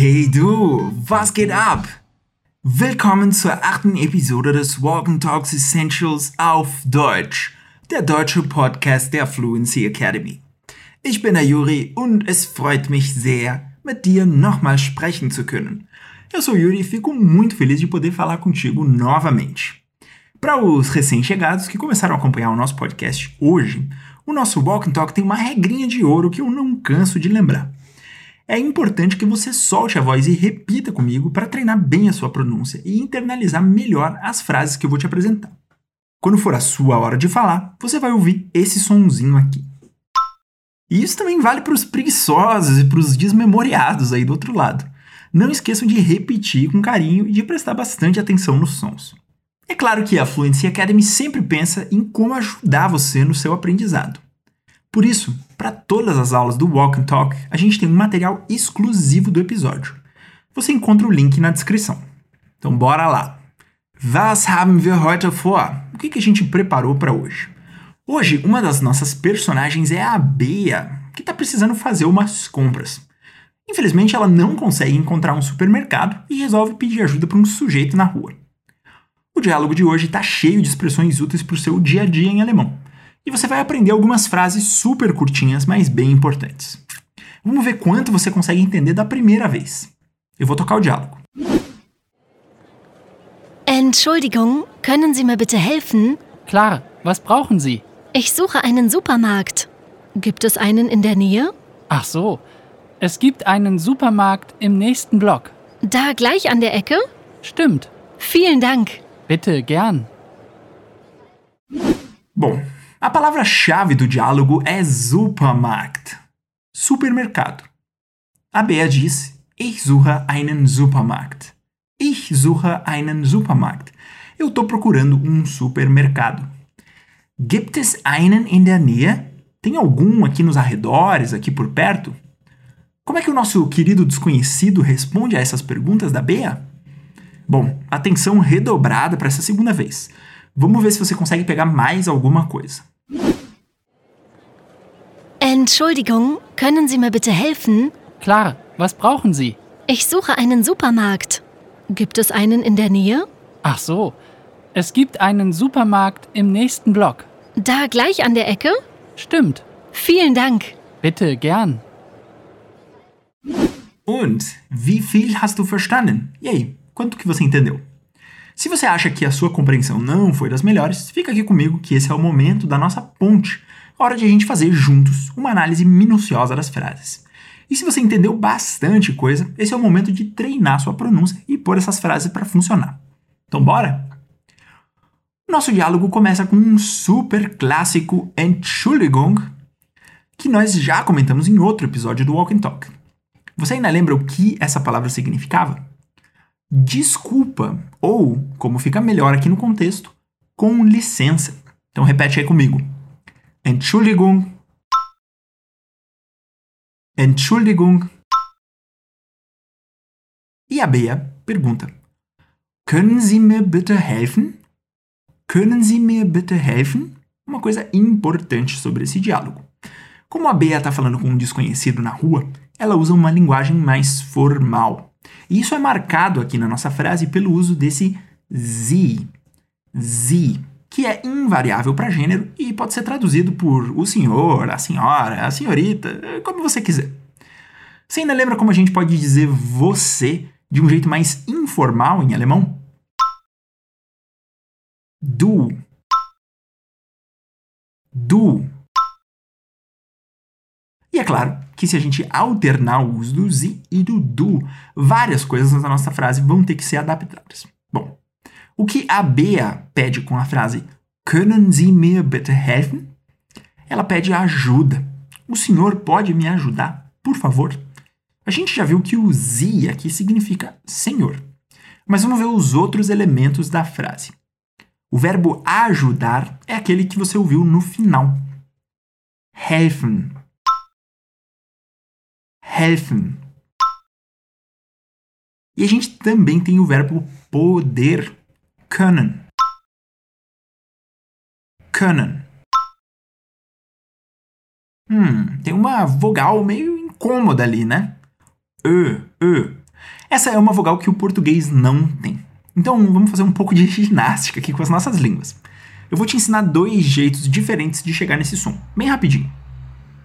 Hey du, was geht ab? Willkommen zur achten Episode des Walk and Talks Essentials auf Deutsch, der deutsche Podcast der Fluency Academy. Ich bin der Juri und es freut mich sehr, mit dir nochmal sprechen zu können. Eu sou Yuri e fico muito feliz de poder falar contigo novamente. Para os recém-chegados que começaram a acompanhar o nosso podcast hoje, o nosso Walk and Talk tem uma regrinha de ouro que eu não canso de lembrar é importante que você solte a voz e repita comigo para treinar bem a sua pronúncia e internalizar melhor as frases que eu vou te apresentar. Quando for a sua hora de falar, você vai ouvir esse sonzinho aqui. E isso também vale para os preguiçosos e para os desmemoriados aí do outro lado. Não esqueçam de repetir com carinho e de prestar bastante atenção nos sons. É claro que a Fluency Academy sempre pensa em como ajudar você no seu aprendizado. Por isso, para todas as aulas do Walk and Talk, a gente tem um material exclusivo do episódio. Você encontra o link na descrição. Então bora lá! Was haben wir heute vor? O que, que a gente preparou para hoje? Hoje, uma das nossas personagens é a Bea, que está precisando fazer umas compras. Infelizmente, ela não consegue encontrar um supermercado e resolve pedir ajuda para um sujeito na rua. O diálogo de hoje está cheio de expressões úteis para o seu dia a dia em alemão e você vai aprender algumas frases super curtinhas, mas bem importantes. Vamos ver quanto você consegue entender da primeira vez. Eu vou tocar o diálogo. Entschuldigung, können Sie mir bitte helfen? Klar, was brauchen Sie? Ich suche einen Supermarkt. Gibt es einen in der Nähe? Ach so, es gibt einen Supermarkt im nächsten Block. Da gleich an der Ecke? Stimmt. Vielen Dank. Bitte, gern. Bom, A palavra-chave do diálogo é Supermarkt, supermercado. A Bea diz: Ich suche einen Supermarkt. Ich suche einen Supermarkt. Eu estou procurando um supermercado. Gibt es einen in der Nähe? Tem algum aqui nos arredores, aqui por perto? Como é que o nosso querido desconhecido responde a essas perguntas da Bea? Bom, atenção redobrada para essa segunda vez. Vamos ver se você consegue pegar mais alguma coisa. Entschuldigung, können Sie mir bitte helfen? Klar, was brauchen Sie? Ich suche einen Supermarkt. Gibt es einen in der Nähe? Ach so, es gibt einen Supermarkt im nächsten Block. Da gleich an der Ecke? Stimmt. Vielen Dank. Bitte, gern. Und wie viel hast du verstanden? Aí, quanto que você entendeu? Se você acha que a sua compreensão não foi das melhores, fica aqui comigo que esse é o momento da nossa ponte, hora de a gente fazer juntos uma análise minuciosa das frases. E se você entendeu bastante coisa, esse é o momento de treinar sua pronúncia e pôr essas frases para funcionar. Então, bora? Nosso diálogo começa com um super clássico Entschuldigung, que nós já comentamos em outro episódio do Walk and Talk. Você ainda lembra o que essa palavra significava? Desculpa, ou, como fica melhor aqui no contexto, com licença. Então repete aí comigo. Entschuldigung. Entschuldigung. E a Bea pergunta: Können Sie mir bitte helfen? Können Sie mir bitte helfen? Uma coisa importante sobre esse diálogo. Como a Bea está falando com um desconhecido na rua, ela usa uma linguagem mais formal. E isso é marcado aqui na nossa frase pelo uso desse sie, sie, que é invariável para gênero e pode ser traduzido por o senhor, a senhora, a senhorita, como você quiser. Você ainda lembra como a gente pode dizer você de um jeito mais informal em alemão? Du. Du. E é claro que se a gente alternar o uso do sie e do do, várias coisas na nossa frase vão ter que ser adaptadas. Bom, o que a Bea pede com a frase Können Sie mir bitte helfen? Ela pede ajuda. O senhor pode me ajudar, por favor? A gente já viu que o Sie aqui significa senhor. Mas vamos ver os outros elementos da frase. O verbo ajudar é aquele que você ouviu no final. Helfen helfen. E a gente também tem o verbo poder, können. Können. Hum, tem uma vogal meio incômoda ali, né? Ö, ö. Essa é uma vogal que o português não tem. Então vamos fazer um pouco de ginástica aqui com as nossas línguas. Eu vou te ensinar dois jeitos diferentes de chegar nesse som, bem rapidinho.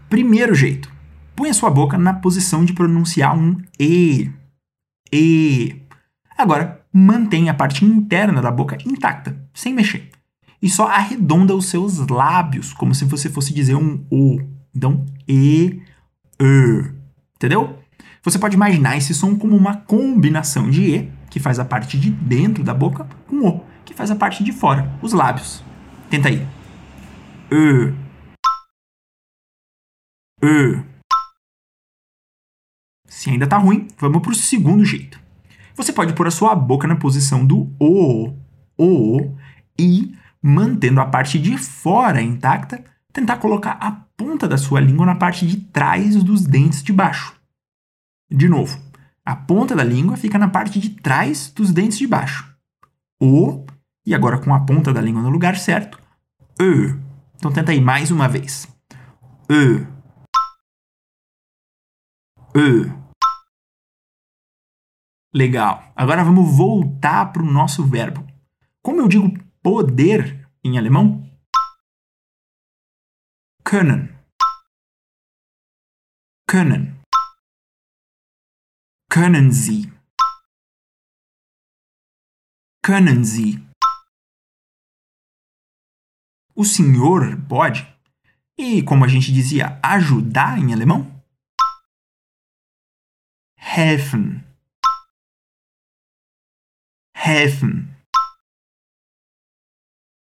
Primeiro jeito, põe a sua boca na posição de pronunciar um E. E. Agora, mantenha a parte interna da boca intacta, sem mexer. E só arredonda os seus lábios, como se você fosse dizer um O. Então, E, E. Entendeu? Você pode imaginar esse som como uma combinação de E, que faz a parte de dentro da boca, com O, que faz a parte de fora, os lábios. Tenta aí. E. E. Se ainda tá ruim, vamos pro segundo jeito. Você pode pôr a sua boca na posição do O, O, e, mantendo a parte de fora intacta, tentar colocar a ponta da sua língua na parte de trás dos dentes de baixo. De novo, a ponta da língua fica na parte de trás dos dentes de baixo. O, e agora com a ponta da língua no lugar certo, E. Então tenta aí mais uma vez. E. E. Legal. Agora vamos voltar para o nosso verbo. Como eu digo poder em alemão? Können. Können. Können Sie. Können Sie. O senhor pode? E como a gente dizia, ajudar em alemão? Helfen. Helfen.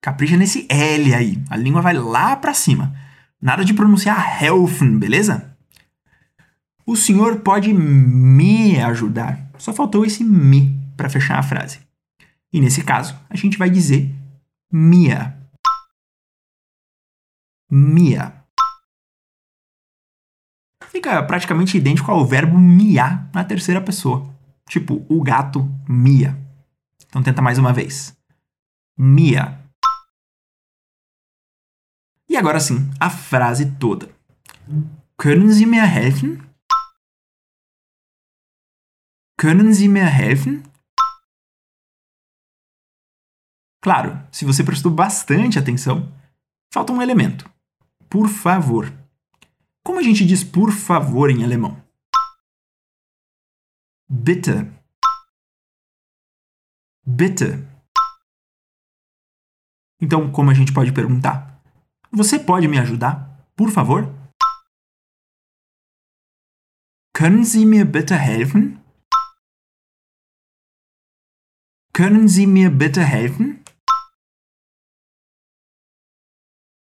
Capricha nesse L aí. A língua vai lá para cima. Nada de pronunciar helfen, beleza? O senhor pode me ajudar. Só faltou esse me para fechar a frase. E nesse caso, a gente vai dizer Mia. Mia. Fica praticamente idêntico ao verbo miar na terceira pessoa. Tipo, o gato mia. Então tenta mais uma vez. Mia. E agora sim, a frase toda. Können Sie mir helfen? Können Sie mir helfen? Claro, se você prestou bastante atenção, falta um elemento. Por favor. Como a gente diz por favor em alemão? Bitte. Bitte. Então, como a gente pode perguntar? Você pode me ajudar, por favor? Können Sie mir bitte helfen? Können Sie mir bitte helfen?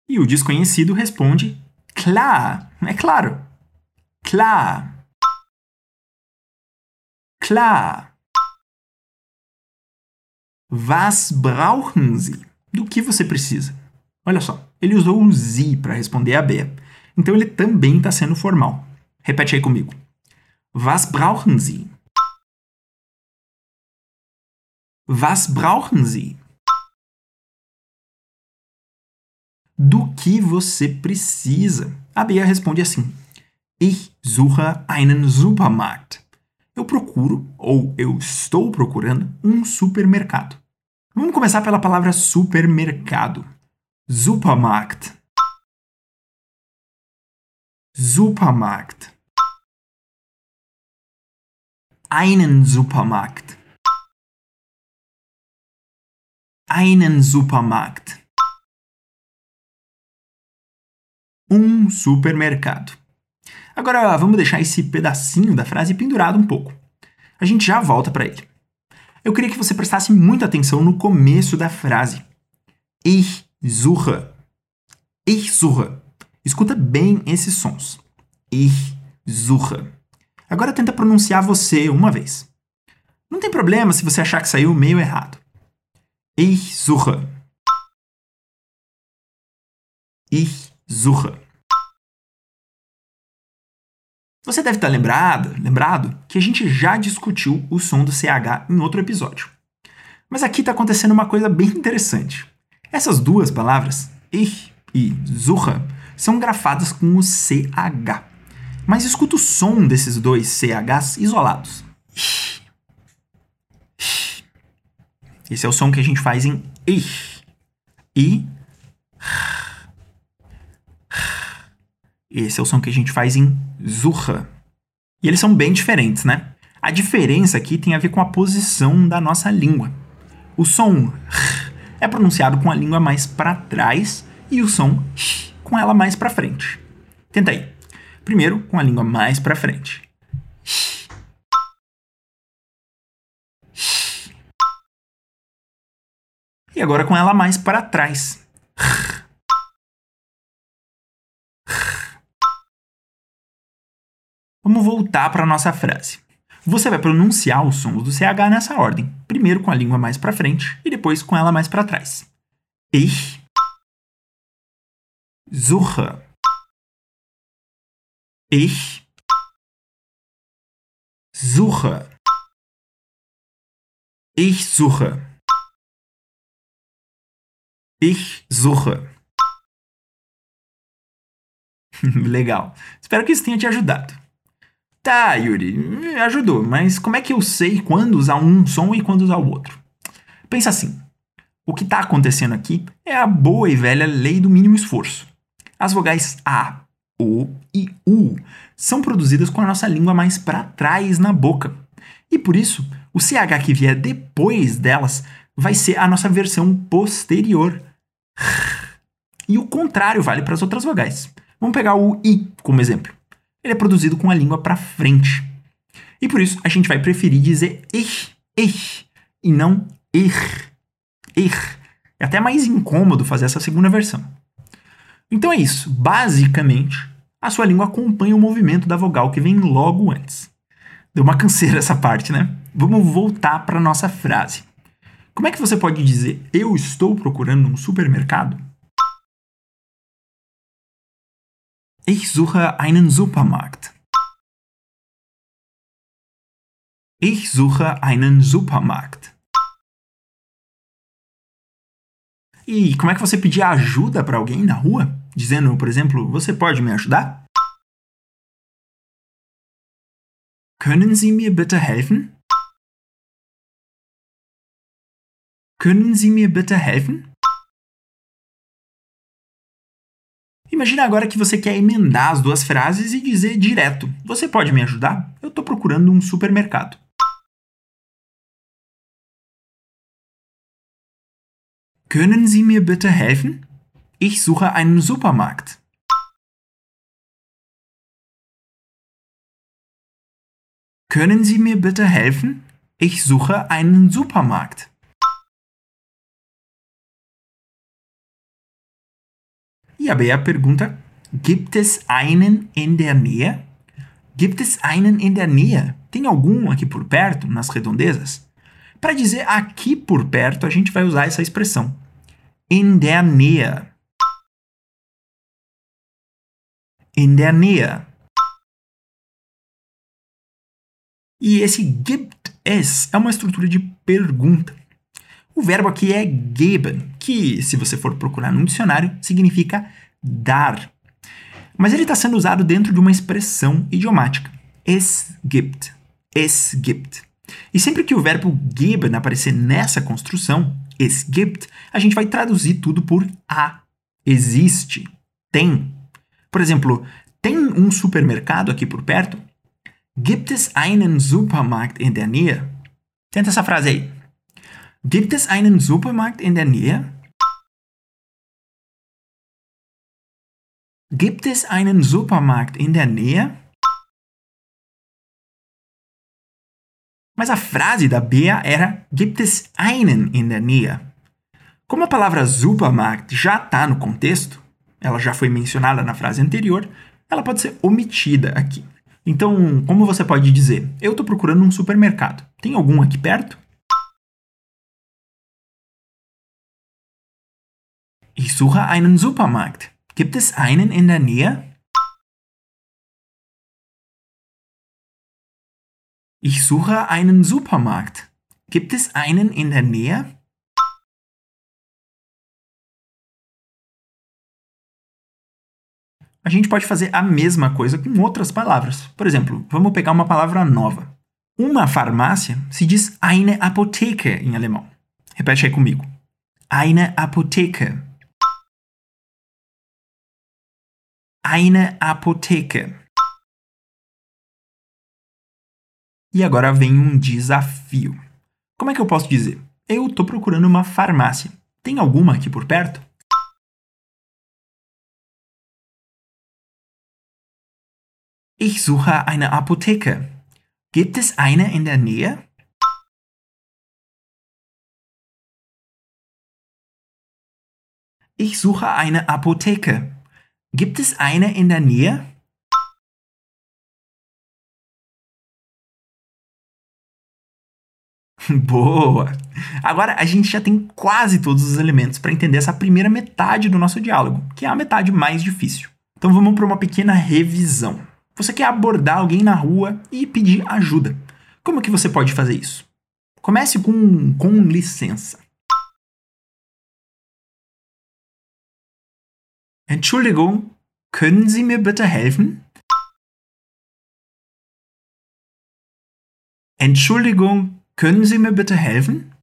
E o desconhecido responde: Klar, é claro. Klar. Klar. Was brauchen Sie? Do que você precisa? Olha só, ele usou o Sie para responder a B. Então ele também está sendo formal. Repete aí comigo. Was brauchen Sie? Was brauchen Sie? Do que você precisa? A Bea responde assim: Ich suche einen Supermarkt. Eu procuro, ou eu estou procurando, um supermercado. Vamos começar pela palavra supermercado. Supermarkt. Supermarkt. Einen Supermarkt. Einen Supermarkt. Um supermercado. Agora vamos deixar esse pedacinho da frase pendurado um pouco. A gente já volta para ele. Eu queria que você prestasse muita atenção no começo da frase. Ich suche. Ich suche. Escuta bem esses sons. Ich suche. Agora tenta pronunciar você uma vez. Não tem problema se você achar que saiu meio errado. Ich suche. Ich suche. Você deve estar lembrado, lembrado que a gente já discutiu o som do CH em outro episódio. Mas aqui está acontecendo uma coisa bem interessante. Essas duas palavras, ich e zuha, são grafadas com o CH. Mas escuta o som desses dois CHs isolados. Esse é o som que a gente faz em ich. E Esse é o som que a gente faz em suche. E eles são bem diferentes, né? A diferença aqui tem a ver com a posição da nossa língua. O som é pronunciado com a língua mais para trás e o som com ela mais para frente. Tenta aí. Primeiro, com a língua mais para frente. E agora com ela mais para trás. Vamos voltar para nossa frase. Você vai pronunciar os sons do CH nessa ordem. Primeiro com a língua mais para frente e depois com ela mais para trás. Ich suche. Ich suche. Ich suche. Ich suche. Legal. Espero que isso tenha te ajudado. Tá, Yuri, ajudou, mas como é que eu sei quando usar um som e quando usar o outro? Pensa assim: o que está acontecendo aqui é a boa e velha lei do mínimo esforço. As vogais A, O e U são produzidas com a nossa língua mais para trás na boca. E por isso, o CH que vier depois delas vai ser a nossa versão posterior. E o contrário vale para as outras vogais. Vamos pegar o I como exemplo. Ele é produzido com a língua para frente. E por isso a gente vai preferir dizer ich, ich, e não ich, ich. É até mais incômodo fazer essa segunda versão. Então é isso. Basicamente, a sua língua acompanha o movimento da vogal que vem logo antes. Deu uma canseira essa parte, né? Vamos voltar para nossa frase. Como é que você pode dizer eu estou procurando um supermercado? Ich suche einen Supermarkt. Ich suche einen Supermarkt. E como é que você pedir ajuda para alguém na rua? Dizendo, por exemplo, você pode me ajudar? Können Sie mir bitte helfen? Können Sie mir bitte helfen? Imagina agora que você quer emendar as duas frases e dizer direto: Você pode me ajudar? Eu estou procurando um supermercado. Können Sie mir bitte helfen? Ich suche einen Supermarkt. Können Sie mir bitte helfen? Ich suche einen Supermarkt. E a Bea pergunta: Gibt es einen in der Nähe? Gibt es einen in der Nähe? Tem algum aqui por perto, nas redondezas? Para dizer aqui por perto, a gente vai usar essa expressão. In der Nähe. In der Nähe. E esse gibt es é uma estrutura de pergunta. O verbo aqui é geben, que, se você for procurar no dicionário, significa dar. Mas ele está sendo usado dentro de uma expressão idiomática. Es gibt. Es gibt. E sempre que o verbo geben aparecer nessa construção, es gibt, a gente vai traduzir tudo por a. Existe. Tem. Por exemplo, tem um supermercado aqui por perto? Gibt es einen Supermarkt in der Nähe? Tenta essa frase aí. Gibt es einen Supermarkt in der Nähe? Gibt es einen Supermarkt in der Nähe? Mas a frase da Bea era Gibt es einen in der Nähe? Como a palavra Supermarkt já está no contexto, ela já foi mencionada na frase anterior, ela pode ser omitida aqui. Então, como você pode dizer, eu estou procurando um supermercado. Tem algum aqui perto? Ich suche einen Supermarkt. Gibt es einen in der Nähe? Ich suche einen Supermarkt. Gibt es einen in der Nähe? A gente pode fazer a mesma coisa com outras palavras. Por exemplo, vamos pegar uma palavra nova. Uma farmácia se diz eine Apotheke em alemão. Repete aí comigo. Eine Apotheke. Eine Apotheke. E agora vem um desafio. Como é que eu posso dizer? Eu estou procurando uma farmácia. Tem alguma aqui por perto? Ich suche eine Apotheke. Gibt es eine in der Nähe? Ich suche eine Apotheke. Gibt es eine in der Nähe? Boa! Agora a gente já tem quase todos os elementos para entender essa primeira metade do nosso diálogo, que é a metade mais difícil. Então vamos para uma pequena revisão. Você quer abordar alguém na rua e pedir ajuda. Como que você pode fazer isso? Comece com com licença. Entschuldigung, können Sie mir bitte helfen? Entschuldigung, können Sie mir bitte helfen?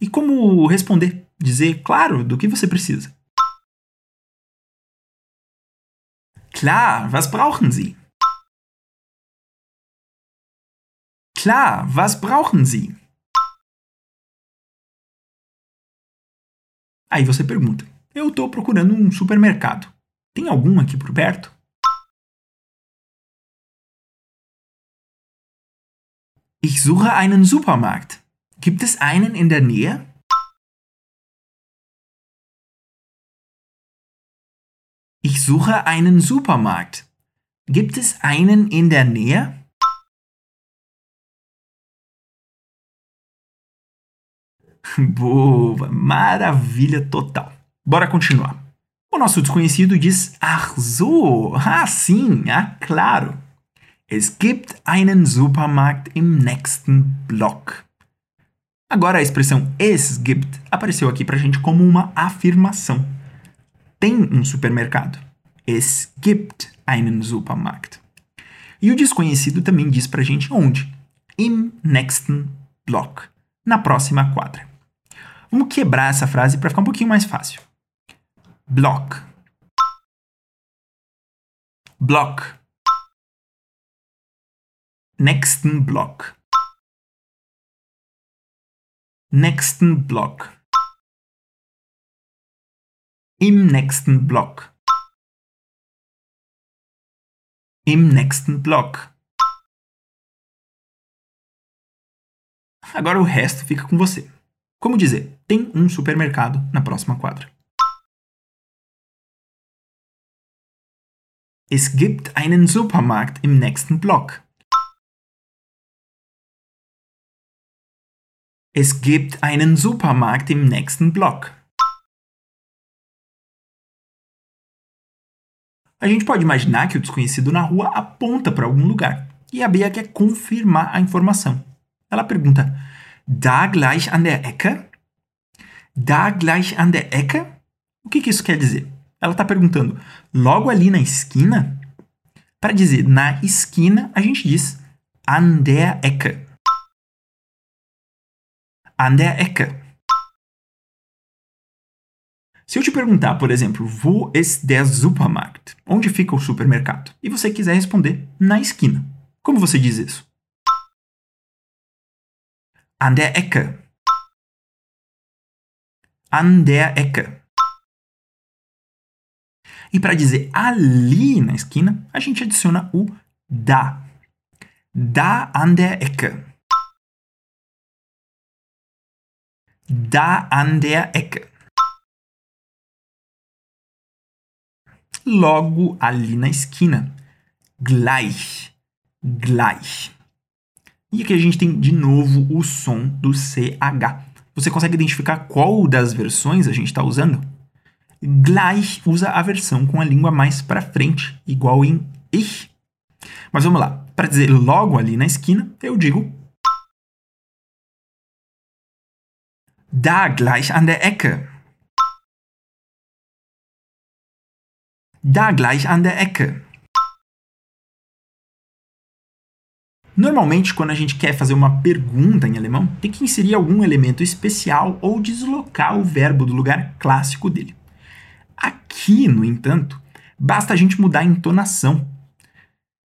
E como responder? Dizer, claro, do que você precisa. Klar, was brauchen Sie? Klar, was brauchen Sie? Aí você pergunta: Eu estou procurando um supermercado. Tem algum aqui por perto? Ich suche einen Supermarkt. Gibt es einen in der Nähe? Ich suche einen Supermarkt. Gibt es einen in der Nähe? Boa, maravilha total. Bora continuar. O nosso desconhecido diz so, ah sim, ah claro. Es gibt einen Supermarkt im nächsten Block. Agora a expressão es gibt apareceu aqui pra gente como uma afirmação. Tem um supermercado. Es gibt einen Supermarkt. E o desconhecido também diz pra gente onde. Im nächsten Block. Na próxima quadra. Vamos quebrar essa frase para ficar um pouquinho mais fácil. Block. Block. Nächsten Block. Nächsten Block. Im nächsten Block. Im nächsten Block. Agora o resto fica com você. Como dizer, tem um supermercado na próxima quadra. Es gibt einen Supermarkt im nächsten Block. Es gibt einen Supermarkt im nächsten Block. A gente pode imaginar que o desconhecido na rua aponta para algum lugar e a Bea quer confirmar a informação. Ela pergunta: Da gleich an der Ecke? Da gleich an der Ecke? O que, que isso quer dizer? Ela está perguntando, logo ali na esquina? Para dizer na esquina, a gente diz an der Ecke. An der Ecke. Se eu te perguntar, por exemplo, wo ist der Supermarkt? Onde fica o supermercado? E você quiser responder na esquina. Como você diz isso? An der Ecke. An der Ecke. E para dizer ali na esquina, a gente adiciona o da. Da an der Ecke. Da an der Ecke. Logo ali na esquina. Gleich. Gleich. E aqui a gente tem de novo o som do CH. Você consegue identificar qual das versões a gente está usando? Gleich usa a versão com a língua mais para frente, igual em ich. Mas vamos lá. Para dizer logo ali na esquina, eu digo Da gleich an der Ecke. Da gleich an der Ecke. Normalmente, quando a gente quer fazer uma pergunta em alemão, tem que inserir algum elemento especial ou deslocar o verbo do lugar clássico dele. Aqui, no entanto, basta a gente mudar a entonação.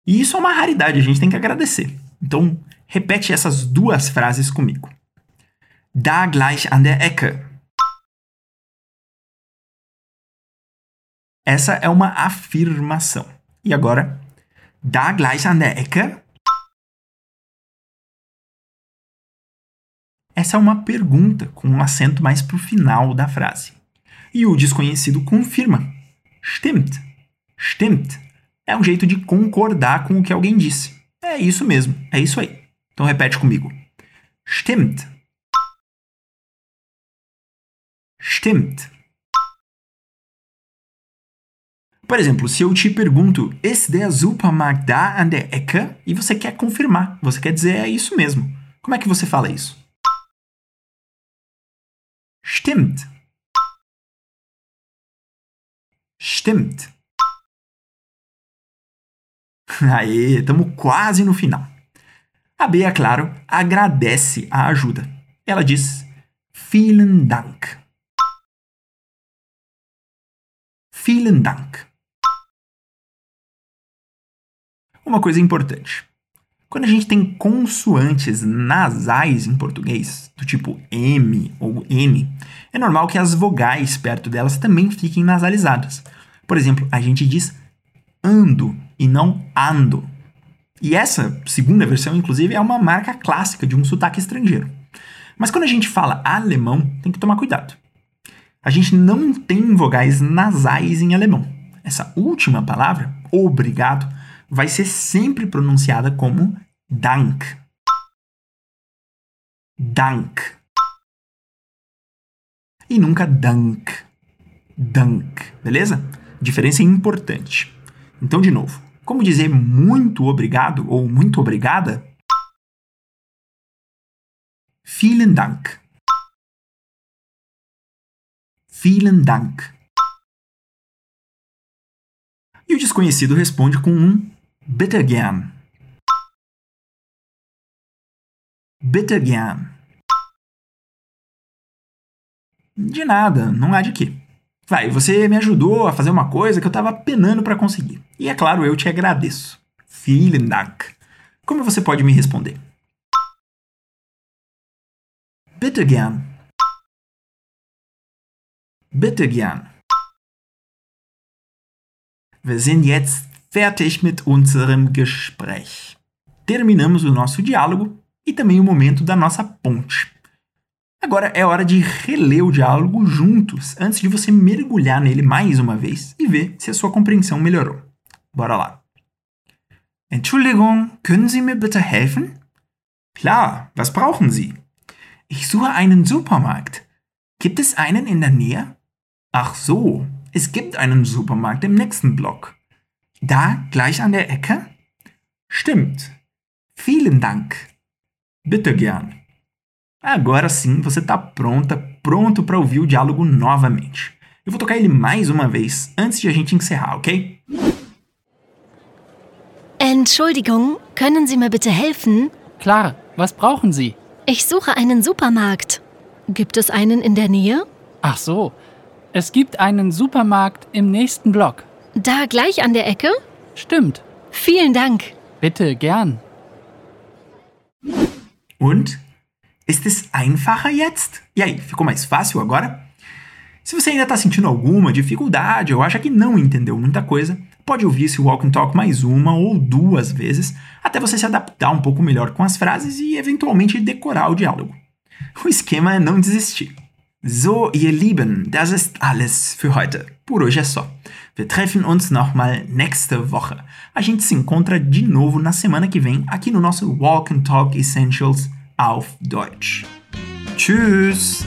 E isso é uma raridade, a gente tem que agradecer. Então, repete essas duas frases comigo. Da gleich an der Ecke. Essa é uma afirmação. E agora, da gleich an der Ecke Essa é uma pergunta com um acento mais para o final da frase. E o desconhecido confirma. Stimmt. Stimmt. É um jeito de concordar com o que alguém disse. É isso mesmo, é isso aí. Então repete comigo. Stimmt. Stimmt. Por exemplo, se eu te pergunto, ist der Supermarkt da an der Ecke? E você quer confirmar, você quer dizer é isso mesmo. Como é que você fala isso? Stimmt. Stimmt. Aê, estamos quase no final. A Bea, claro, agradece a ajuda. Ela diz: Vielen Dank. Vielen Dank. Uma coisa importante. Quando a gente tem consoantes nasais em português, do tipo M ou N, é normal que as vogais perto delas também fiquem nasalizadas. Por exemplo, a gente diz ando e não ando. E essa segunda versão, inclusive, é uma marca clássica de um sotaque estrangeiro. Mas quando a gente fala alemão, tem que tomar cuidado. A gente não tem vogais nasais em alemão. Essa última palavra, obrigado, vai ser sempre pronunciada como Dank. Dank. E nunca Dank. Dank, beleza? Diferença importante. Então, de novo, como dizer muito obrigado ou muito obrigada? Vielen Dank. Vielen Dank. E o desconhecido responde com um bitte gern. Bitte gern. De nada, não há de quê. Vai, você me ajudou a fazer uma coisa que eu estava penando para conseguir. E é claro, eu te agradeço. Vielen Dank. Como você pode me responder? Bitte gern. Bitte gern. Wir sind jetzt fertig mit unserem Gespräch. Terminamos o nosso diálogo e também o momento da nossa ponte. Agora é hora de reler o diálogo juntos antes de você mergulhar nele mais uma vez e ver se a sua compreensão melhorou. Bora lá. Entschuldigung, können Sie mir bitte helfen? Klar, was brauchen Sie? Ich suche einen Supermarkt. Gibt es einen in der Nähe? Ach so, es gibt einen Supermarkt im nächsten Block. Da, gleich an der Ecke? Stimmt. Vielen Dank. Bitte gern. Agora sim você está pronta, pronto para ouvir o diálogo novamente. Eu vou tocar ele mais uma vez antes de a gente encerrar, ok? Entschuldigung, können Sie mir bitte helfen? Klar, was brauchen Sie? Ich suche einen Supermarkt. Gibt es einen in der Nähe? Ach so, es gibt einen Supermarkt im nächsten Block. Da gleich an der Ecke? Stimmt. Vielen Dank. Bitte gern. Und? Ist es einfacher jetzt? E aí, ficou mais fácil agora? Se você ainda está sentindo alguma dificuldade ou acha que não entendeu muita coisa, pode ouvir esse Walk and Talk mais uma ou duas vezes até você se adaptar um pouco melhor com as frases e eventualmente decorar o diálogo. O esquema é não desistir. So, ihr Lieben, das ist alles für heute. Por hoje é só. Wir treffen uns nochmal nächste Woche. A gente se encontra de novo na semana que vem aqui no nosso Walk and Talk Essentials auf Deutsch. Tschüss!